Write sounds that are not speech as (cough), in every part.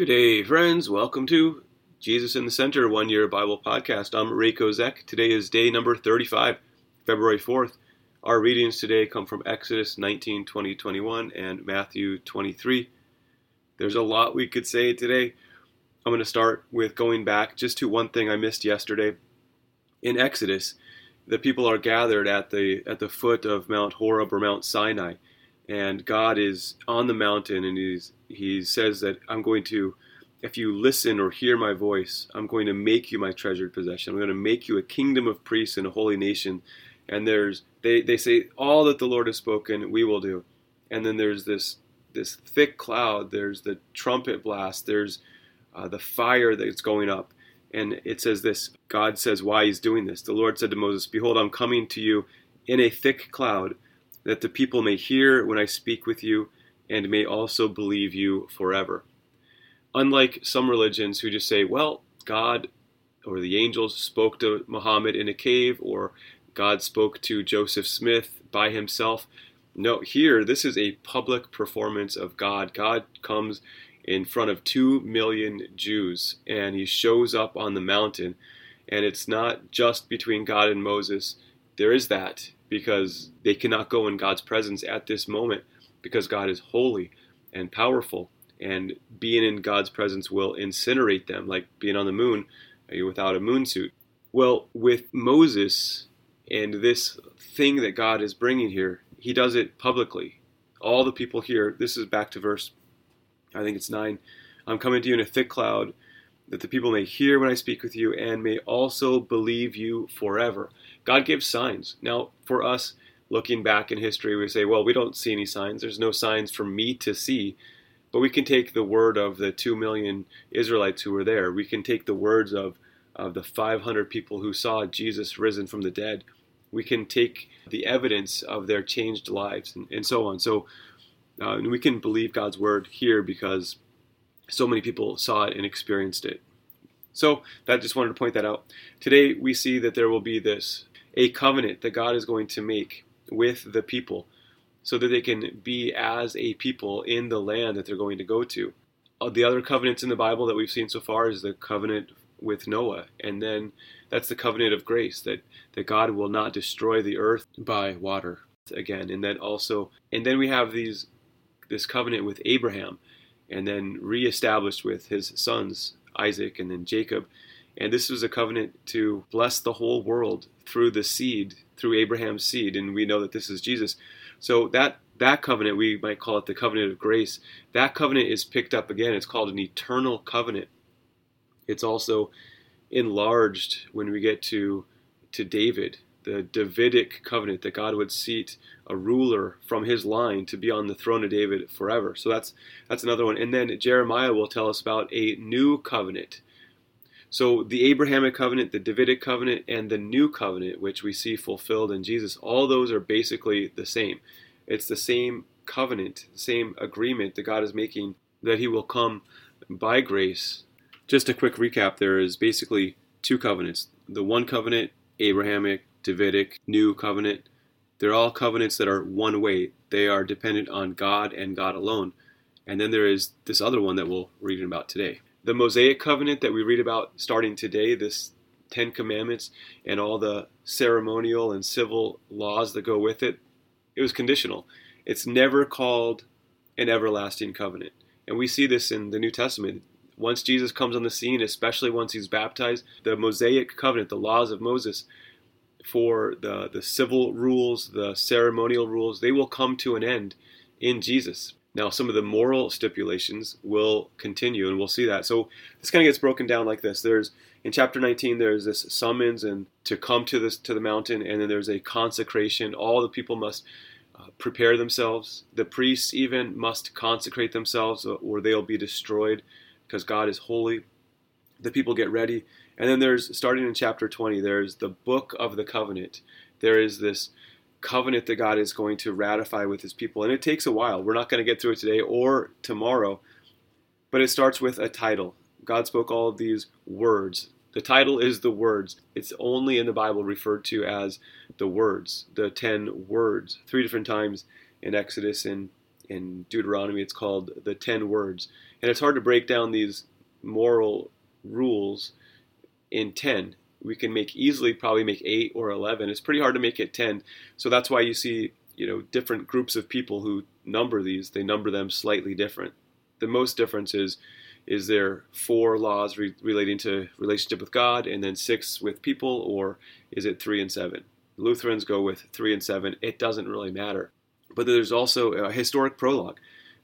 Good day, friends. Welcome to Jesus in the Center One Year Bible Podcast. I'm Ray Kozek. Today is day number 35, February 4th. Our readings today come from Exodus 19, 20, 21, and Matthew 23. There's a lot we could say today. I'm going to start with going back just to one thing I missed yesterday. In Exodus, the people are gathered at the at the foot of Mount Horeb or Mount Sinai, and God is on the mountain, and he's he says that I'm going to, if you listen or hear my voice, I'm going to make you my treasured possession. I'm going to make you a kingdom of priests and a holy nation. And there's they they say all that the Lord has spoken, we will do. And then there's this this thick cloud. There's the trumpet blast. There's uh, the fire that's going up. And it says this God says why he's doing this. The Lord said to Moses, Behold, I'm coming to you in a thick cloud, that the people may hear when I speak with you, and may also believe you forever. Unlike some religions who just say, well, God or the angels spoke to Muhammad in a cave, or God spoke to Joseph Smith by himself. No, here, this is a public performance of God. God comes in front of two million Jews, and he shows up on the mountain. And it's not just between God and Moses. There is that because they cannot go in God's presence at this moment because God is holy and powerful. And being in God's presence will incinerate them, like being on the moon uh, without a moon suit. Well, with Moses and this thing that God is bringing here, he does it publicly. All the people here, this is back to verse I think it's 9. I'm coming to you in a thick cloud, that the people may hear when I speak with you and may also believe you forever. God gives signs. Now, for us, looking back in history, we say, well, we don't see any signs. There's no signs for me to see. But we can take the word of the 2 million Israelites who were there. We can take the words of, of the 500 people who saw Jesus risen from the dead. We can take the evidence of their changed lives and, and so on. So uh, we can believe God's word here because so many people saw it and experienced it. So that just wanted to point that out. Today we see that there will be this a covenant that God is going to make with the people so that they can be as a people in the land that they're going to go to. Uh, the other covenants in the Bible that we've seen so far is the covenant with Noah, and then that's the covenant of grace that, that God will not destroy the earth by water again. And then also, and then we have these this covenant with Abraham and then reestablished with his sons, Isaac and then Jacob. And this was a covenant to bless the whole world through the seed, through Abraham's seed. And we know that this is Jesus. So that that covenant, we might call it the covenant of grace. That covenant is picked up again. It's called an eternal covenant. It's also enlarged when we get to to David the Davidic covenant that God would seat a ruler from his line to be on the throne of David forever. So that's that's another one. And then Jeremiah will tell us about a new covenant. So the Abrahamic covenant, the Davidic covenant, and the new covenant, which we see fulfilled in Jesus, all those are basically the same. It's the same covenant, same agreement that God is making that he will come by grace. Just a quick recap there is basically two covenants. The one covenant, Abrahamic, Davidic, New Covenant. They're all covenants that are one way. They are dependent on God and God alone. And then there is this other one that we'll read about today. The Mosaic covenant that we read about starting today, this Ten Commandments and all the ceremonial and civil laws that go with it, it was conditional. It's never called an everlasting covenant. And we see this in the New Testament. Once Jesus comes on the scene, especially once he's baptized, the Mosaic covenant, the laws of Moses, for the, the civil rules, the ceremonial rules, they will come to an end in Jesus. Now, some of the moral stipulations will continue, and we'll see that. So this kind of gets broken down like this. There's in chapter 19, there's this summons and to come to this to the mountain, and then there's a consecration. All the people must uh, prepare themselves. The priests even must consecrate themselves, or they'll be destroyed, because God is holy. The people get ready, and then there's, starting in chapter 20, there's the book of the covenant. There is this covenant that God is going to ratify with his people. And it takes a while. We're not going to get through it today or tomorrow. But it starts with a title. God spoke all of these words. The title is the words. It's only in the Bible referred to as the words, the 10 words. Three different times in Exodus and in Deuteronomy, it's called the 10 words. And it's hard to break down these moral rules in 10. We can make easily probably make 8 or 11. It's pretty hard to make it 10. So that's why you see, you know, different groups of people who number these, they number them slightly different. The most difference is is there four laws re- relating to relationship with God and then six with people, or is it three and seven? Lutherans go with three and seven. It doesn't really matter. But there's also a historic prologue.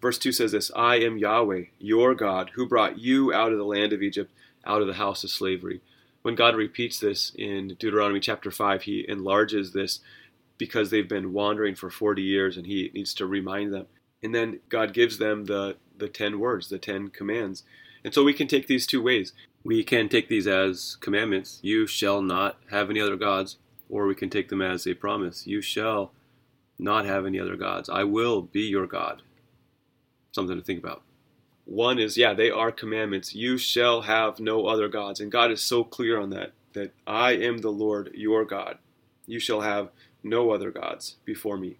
Verse 2 says this I am Yahweh, your God, who brought you out of the land of Egypt, out of the house of slavery. When God repeats this in Deuteronomy chapter 5, he enlarges this because they've been wandering for 40 years and he needs to remind them. And then God gives them the, the 10 words, the 10 commands. And so we can take these two ways. We can take these as commandments you shall not have any other gods, or we can take them as a promise you shall not have any other gods. I will be your God. Something to think about. One is, yeah, they are commandments. You shall have no other gods. And God is so clear on that, that I am the Lord your God. You shall have no other gods before me.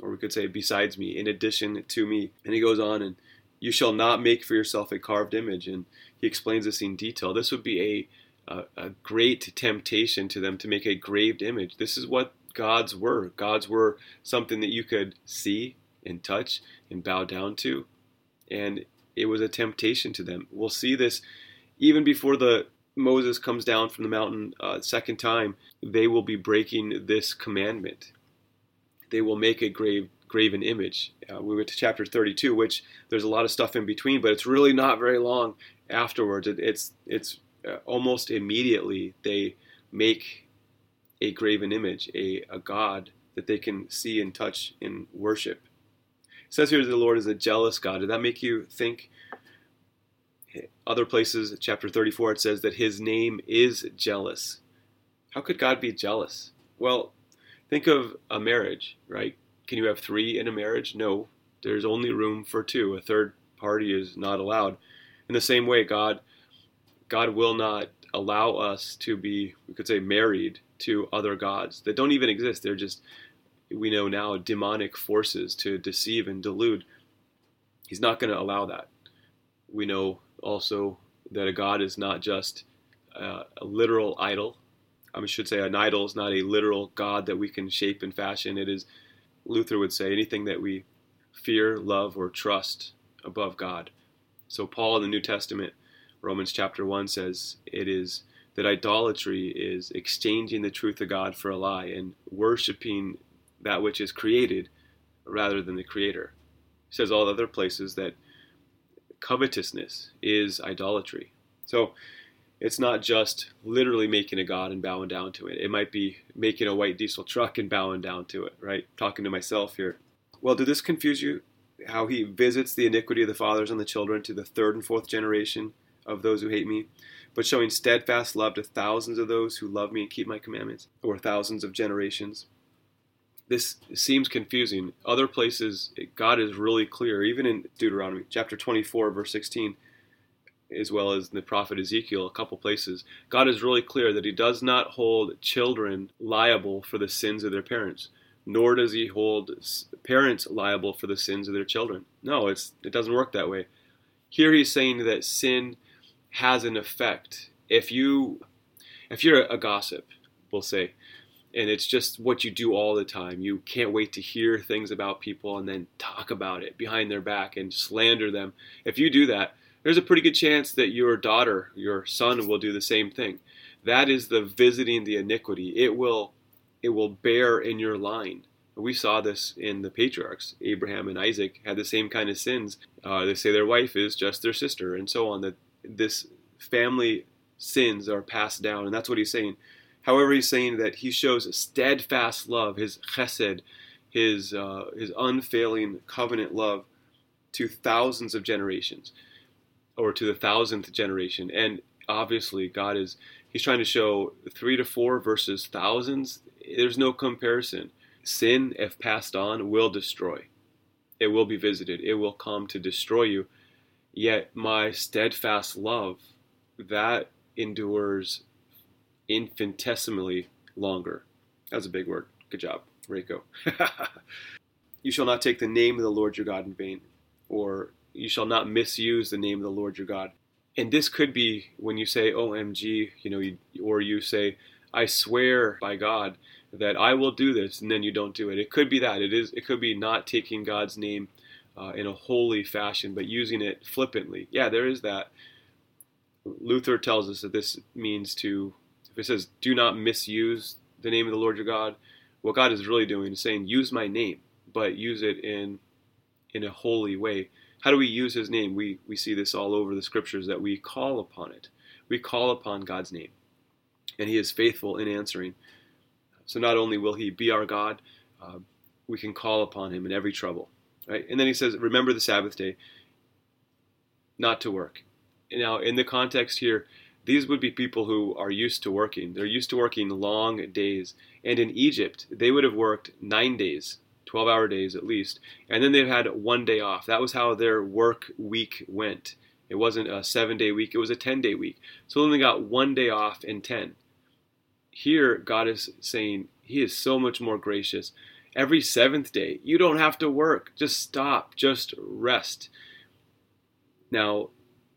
Or we could say, besides me, in addition to me. And he goes on, and you shall not make for yourself a carved image. And he explains this in detail. This would be a, a, a great temptation to them to make a graved image. This is what God's were. God's were something that you could see and touch and bow down to. And it was a temptation to them. We'll see this even before the Moses comes down from the mountain uh, second time. They will be breaking this commandment. They will make a grave graven image. Uh, we went to chapter 32, which there's a lot of stuff in between, but it's really not very long afterwards. It, it's it's uh, almost immediately they make a graven image, a, a God that they can see and touch and worship. Says here the Lord is a jealous God. Did that make you think? Other places, chapter 34, it says that his name is jealous. How could God be jealous? Well, think of a marriage, right? Can you have three in a marriage? No. There's only room for two. A third party is not allowed. In the same way, God God will not allow us to be, we could say, married to other gods that don't even exist. They're just, we know now, demonic forces to deceive and delude. He's not going to allow that. We know also that a god is not just uh, a literal idol. I should say an idol is not a literal god that we can shape and fashion. It is, Luther would say, anything that we fear, love, or trust above God. So Paul in the New Testament, Romans chapter 1 says it is that idolatry is exchanging the truth of God for a lie and worshiping that which is created rather than the creator. He says all other places that covetousness is idolatry. So it's not just literally making a god and bowing down to it. It might be making a white diesel truck and bowing down to it, right? Talking to myself here. Well, did this confuse you? How he visits the iniquity of the fathers on the children to the third and fourth generation of those who hate me? but showing steadfast love to thousands of those who love me and keep my commandments, or thousands of generations. This seems confusing. Other places, God is really clear, even in Deuteronomy chapter 24, verse 16, as well as the prophet Ezekiel, a couple places. God is really clear that He does not hold children liable for the sins of their parents, nor does He hold parents liable for the sins of their children. No, it's, it doesn't work that way. Here He's saying that sin has an effect. If you if you're a gossip, we'll say, and it's just what you do all the time. You can't wait to hear things about people and then talk about it behind their back and slander them. If you do that, there's a pretty good chance that your daughter, your son will do the same thing. That is the visiting the iniquity. It will it will bear in your line. We saw this in the patriarchs. Abraham and Isaac had the same kind of sins. Uh, they say their wife is just their sister, and so on. That this family sins are passed down, and that's what he's saying. However, he's saying that he shows steadfast love, his chesed, his uh, his unfailing covenant love to thousands of generations, or to the thousandth generation. And obviously, God is he's trying to show three to four versus thousands. There's no comparison. Sin, if passed on, will destroy. It will be visited. It will come to destroy you. Yet my steadfast love, that endures infinitesimally longer. That's a big word. Good job, Reiko. (laughs) you shall not take the name of the Lord your God in vain. Or you shall not misuse the name of the Lord your God. And this could be when you say OMG, you know, or you say, I swear by God that I will do this, and then you don't do it. It could be that. It is. It could be not taking God's name uh, in a holy fashion, but using it flippantly. Yeah, there is that. Luther tells us that this means to, it says, do not misuse the name of the Lord your God, what God is really doing is saying, use my name, but use it in in a holy way. How do we use his name? We, we see this all over the scriptures that we call upon it. We call upon God's name, and he is faithful in answering. So not only will he be our God, uh, we can call upon him in every trouble. Right? And then he says, remember the Sabbath day, not to work. Now, in the context here, these would be people who are used to working. They're used to working long days. And in Egypt, they would have worked nine days 12 hour days at least. And then they've had one day off. That was how their work week went. It wasn't a seven day week, it was a 10 day week. So they only got one day off in 10. Here, God is saying He is so much more gracious. Every seventh day, you don't have to work. Just stop, just rest. Now,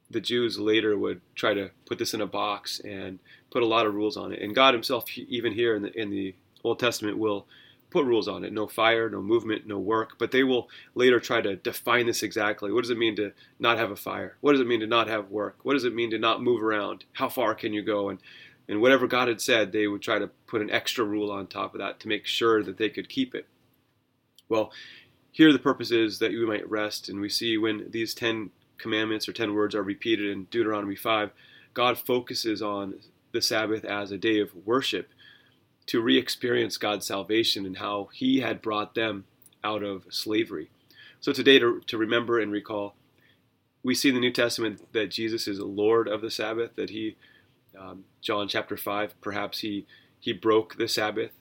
the Jews later would try to put this in a box and put a lot of rules on it. And God Himself, even here in the, in the Old Testament, will put rules on it no fire, no movement, no work. But they will later try to define this exactly. What does it mean to not have a fire? What does it mean to not have work? What does it mean to not move around? How far can you go? And and whatever God had said, they would try to put an extra rule on top of that to make sure that they could keep it. Well, here the purpose is that you might rest, and we see when these ten commandments or ten words are repeated in Deuteronomy 5, God focuses on the Sabbath as a day of worship to re experience God's salvation and how He had brought them out of slavery. So today, to, to remember and recall, we see in the New Testament that Jesus is Lord of the Sabbath, that He, um, John chapter 5, perhaps He, he broke the Sabbath.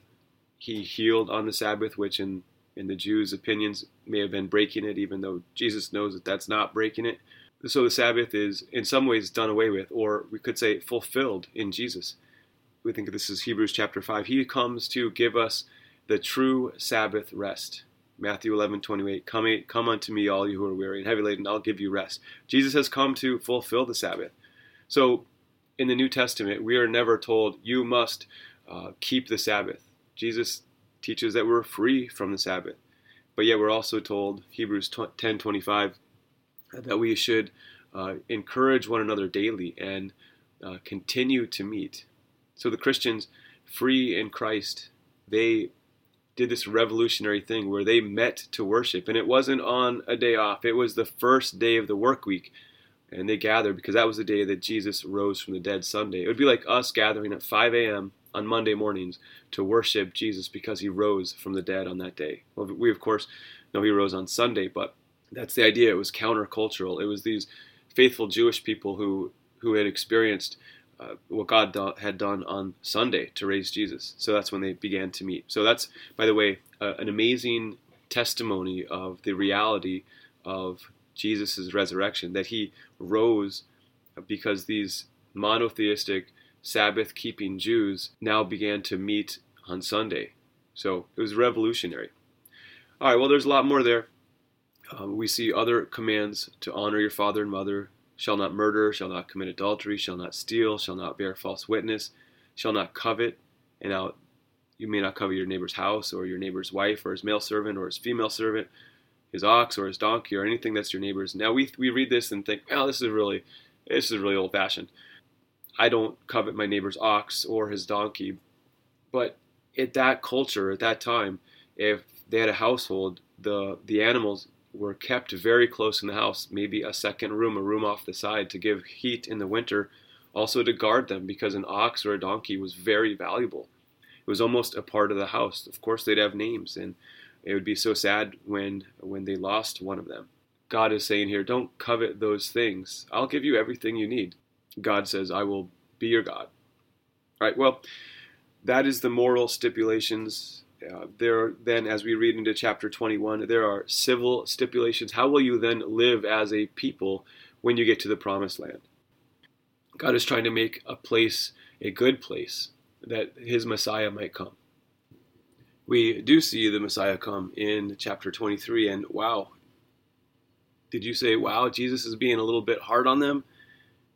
He healed on the Sabbath, which in, in the Jews' opinions may have been breaking it, even though Jesus knows that that's not breaking it. So the Sabbath is in some ways done away with, or we could say fulfilled in Jesus we think this is Hebrews chapter 5. He comes to give us the true Sabbath rest. Matthew 11, 28. Come, come unto me, all you who are weary and heavy laden, I'll give you rest. Jesus has come to fulfill the Sabbath. So in the New Testament, we are never told, you must uh, keep the Sabbath. Jesus teaches that we're free from the Sabbath. But yet we're also told, Hebrews 10, 25, that we should uh, encourage one another daily and uh, continue to meet. So the Christians, free in Christ, they did this revolutionary thing where they met to worship. And it wasn't on a day off, it was the first day of the work week. And they gathered because that was the day that Jesus rose from the dead Sunday. It would be like us gathering at 5 a.m. on Monday mornings to worship Jesus because he rose from the dead on that day. Well, we, of course, know he rose on Sunday, but that's the idea. It was countercultural. It was these faithful Jewish people who, who had experienced uh, what God do- had done on Sunday to raise Jesus. So that's when they began to meet. So that's, by the way, uh, an amazing testimony of the reality of Jesus' resurrection, that he rose because these monotheistic Sabbath keeping Jews now began to meet on Sunday. So it was revolutionary. All right, well, there's a lot more there. Um, we see other commands to honor your father and mother, shall not murder, shall not commit adultery, shall not steal, shall not bear false witness, shall not covet. And now you may not covet your neighbor's house or your neighbor's wife or his male servant or his female servant, his ox or his donkey or anything that's your neighbor's. Now we, we read this and think, well, this is really this is really old fashioned. I don't covet my neighbor's ox or his donkey. But at that culture, at that time, if they had a household, the the animals were kept very close in the house, maybe a second room, a room off the side to give heat in the winter, also to guard them because an ox or a donkey was very valuable. It was almost a part of the house. Of course, they'd have names, and it would be so sad when when they lost one of them. God is saying here, don't covet those things. I'll give you everything you need. God says, I will be your God. All right, well, that is the moral stipulations. Uh, there then as we read into chapter 21 there are civil stipulations. How will you then live as a people when you get to the promised land? God is trying to make a place a good place that his messiah might come. We do see the messiah come in chapter 23 and wow. Did you say, wow, Jesus is being a little bit hard on them?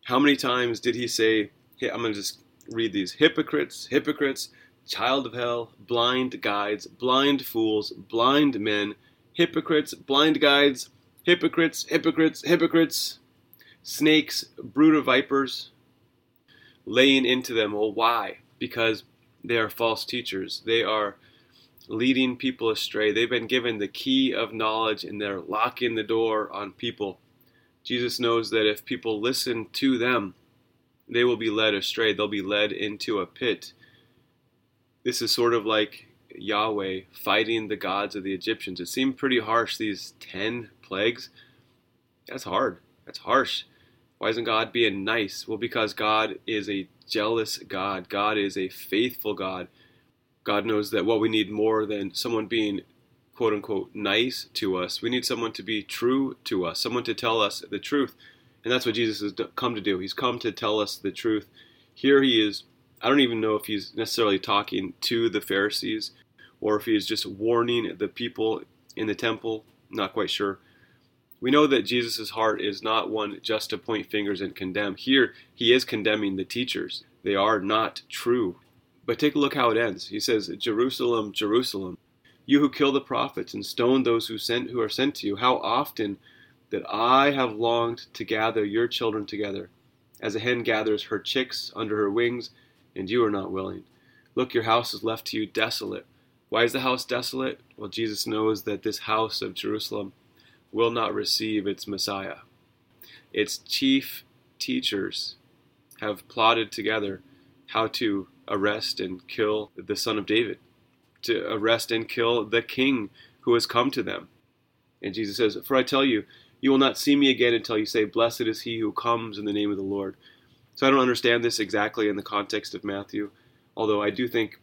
How many times did he say, hey, I'm going to just read these hypocrites, hypocrites, child of hell, blind guides, blind fools, blind men, hypocrites, blind guides, hypocrites, hypocrites, hypocrites, snakes, brood of vipers, laying into them. Well, why? Because they are false teachers. They are leading people astray. They've been given the key of knowledge and they're locking the door on people. Jesus knows that if people listen to them, they will be led astray. They'll be led into a pit. This is sort of like Yahweh fighting the gods of the Egyptians. It seemed pretty harsh, these 10 plagues. That's hard. That's harsh. Why isn't God being nice? Well, because God is a jealous God. God is a faithful God. God knows that what we need more than someone being quote unquote nice to us, we need someone to be true to us, someone to tell us the truth. And that's what Jesus has come to do. He's come to tell us the truth. Here he is. I don't even know if he's necessarily talking to the Pharisees or if he is just warning the people in the temple. Not quite sure. We know that Jesus' heart is not one just to point fingers and condemn. Here, he is condemning the teachers. They are not true. But take a look how it ends. He says, Jerusalem, Jerusalem, you who kill the prophets and stone those who sent who are sent to you, how often that I have longed to gather your children together, as a hen gathers her chicks under her wings, and you are not willing. Look, your house is left to you desolate. Why is the house desolate? Well, Jesus knows that this house of Jerusalem will not receive its Messiah. Its chief teachers have plotted together how to arrest and kill the son of David, to arrest and kill the king who has come to them. And Jesus says, For I tell you, you will not see me again until you say, Blessed is he who comes in the name of the Lord. So I don't understand this exactly in the context of Matthew, although I do think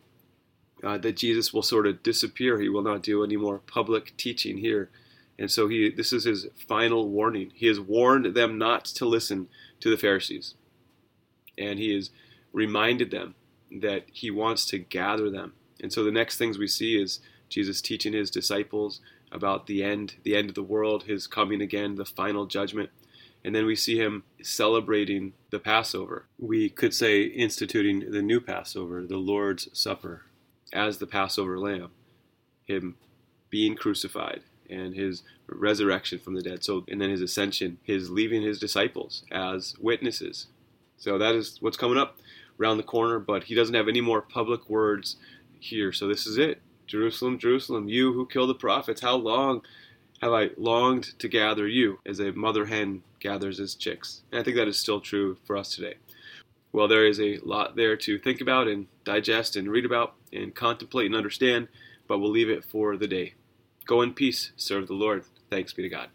uh, that Jesus will sort of disappear. He will not do any more public teaching here. And so he this is his final warning. He has warned them not to listen to the Pharisees. And he has reminded them that he wants to gather them. And so the next things we see is Jesus teaching his disciples about the end, the end of the world, his coming again, the final judgment. And then we see him celebrating the Passover. We could say instituting the new Passover, the Lord's Supper, as the Passover lamb, him being crucified and his resurrection from the dead. So, and then his ascension, his leaving his disciples as witnesses. So that is what's coming up around the corner, but he doesn't have any more public words here. So this is it. Jerusalem, Jerusalem, you who kill the prophets, how long have I longed to gather you as a mother hen gathers its chicks? And I think that is still true for us today. Well, there is a lot there to think about and digest and read about and contemplate and understand, but we'll leave it for the day. Go in peace, serve the Lord. Thanks be to God.